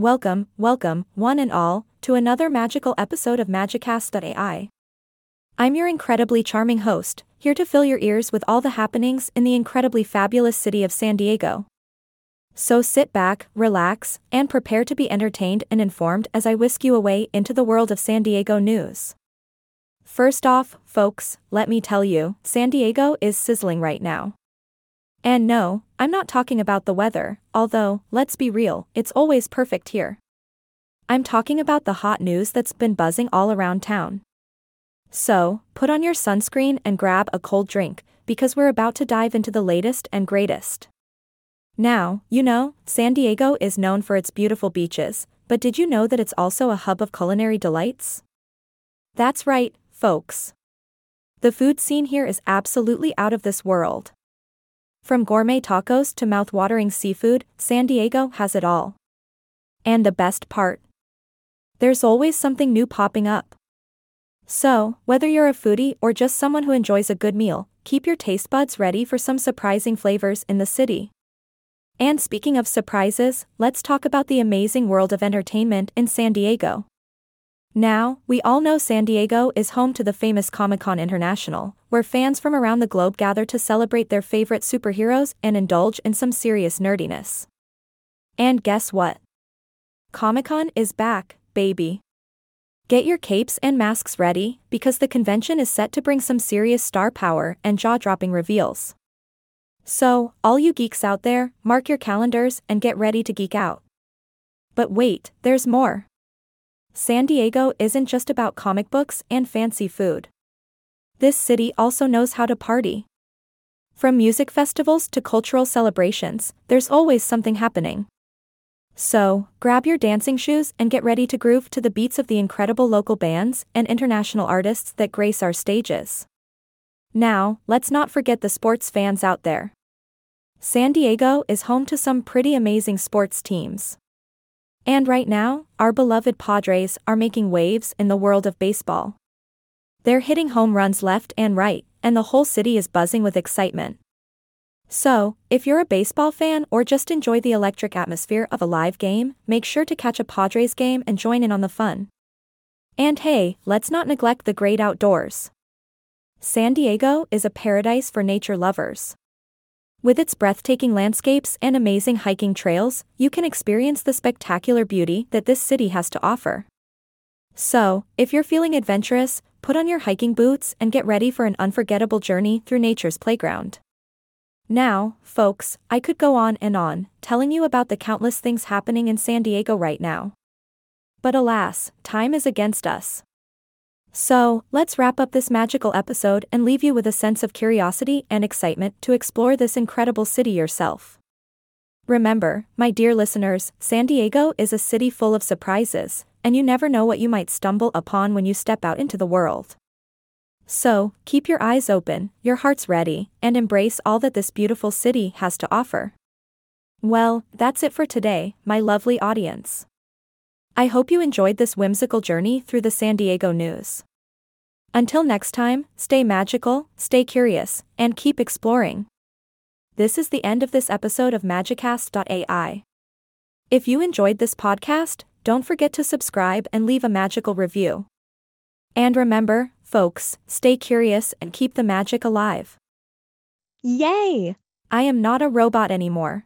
Welcome, welcome, one and all, to another magical episode of Magicast.ai. I'm your incredibly charming host, here to fill your ears with all the happenings in the incredibly fabulous city of San Diego. So sit back, relax, and prepare to be entertained and informed as I whisk you away into the world of San Diego news. First off, folks, let me tell you, San Diego is sizzling right now. And no, I'm not talking about the weather, although, let's be real, it's always perfect here. I'm talking about the hot news that's been buzzing all around town. So, put on your sunscreen and grab a cold drink, because we're about to dive into the latest and greatest. Now, you know, San Diego is known for its beautiful beaches, but did you know that it's also a hub of culinary delights? That's right, folks. The food scene here is absolutely out of this world. From gourmet tacos to mouth-watering seafood, San Diego has it all. And the best part? There's always something new popping up. So, whether you're a foodie or just someone who enjoys a good meal, keep your taste buds ready for some surprising flavors in the city. And speaking of surprises, let's talk about the amazing world of entertainment in San Diego. Now, we all know San Diego is home to the famous Comic Con International, where fans from around the globe gather to celebrate their favorite superheroes and indulge in some serious nerdiness. And guess what? Comic Con is back, baby. Get your capes and masks ready, because the convention is set to bring some serious star power and jaw dropping reveals. So, all you geeks out there, mark your calendars and get ready to geek out. But wait, there's more. San Diego isn't just about comic books and fancy food. This city also knows how to party. From music festivals to cultural celebrations, there's always something happening. So, grab your dancing shoes and get ready to groove to the beats of the incredible local bands and international artists that grace our stages. Now, let's not forget the sports fans out there. San Diego is home to some pretty amazing sports teams. And right now, our beloved Padres are making waves in the world of baseball. They're hitting home runs left and right, and the whole city is buzzing with excitement. So, if you're a baseball fan or just enjoy the electric atmosphere of a live game, make sure to catch a Padres game and join in on the fun. And hey, let's not neglect the great outdoors. San Diego is a paradise for nature lovers. With its breathtaking landscapes and amazing hiking trails, you can experience the spectacular beauty that this city has to offer. So, if you're feeling adventurous, put on your hiking boots and get ready for an unforgettable journey through nature's playground. Now, folks, I could go on and on, telling you about the countless things happening in San Diego right now. But alas, time is against us. So, let's wrap up this magical episode and leave you with a sense of curiosity and excitement to explore this incredible city yourself. Remember, my dear listeners, San Diego is a city full of surprises, and you never know what you might stumble upon when you step out into the world. So, keep your eyes open, your hearts ready, and embrace all that this beautiful city has to offer. Well, that's it for today, my lovely audience. I hope you enjoyed this whimsical journey through the San Diego news. Until next time, stay magical, stay curious, and keep exploring. This is the end of this episode of Magicast.ai. If you enjoyed this podcast, don't forget to subscribe and leave a magical review. And remember, folks, stay curious and keep the magic alive. Yay! I am not a robot anymore.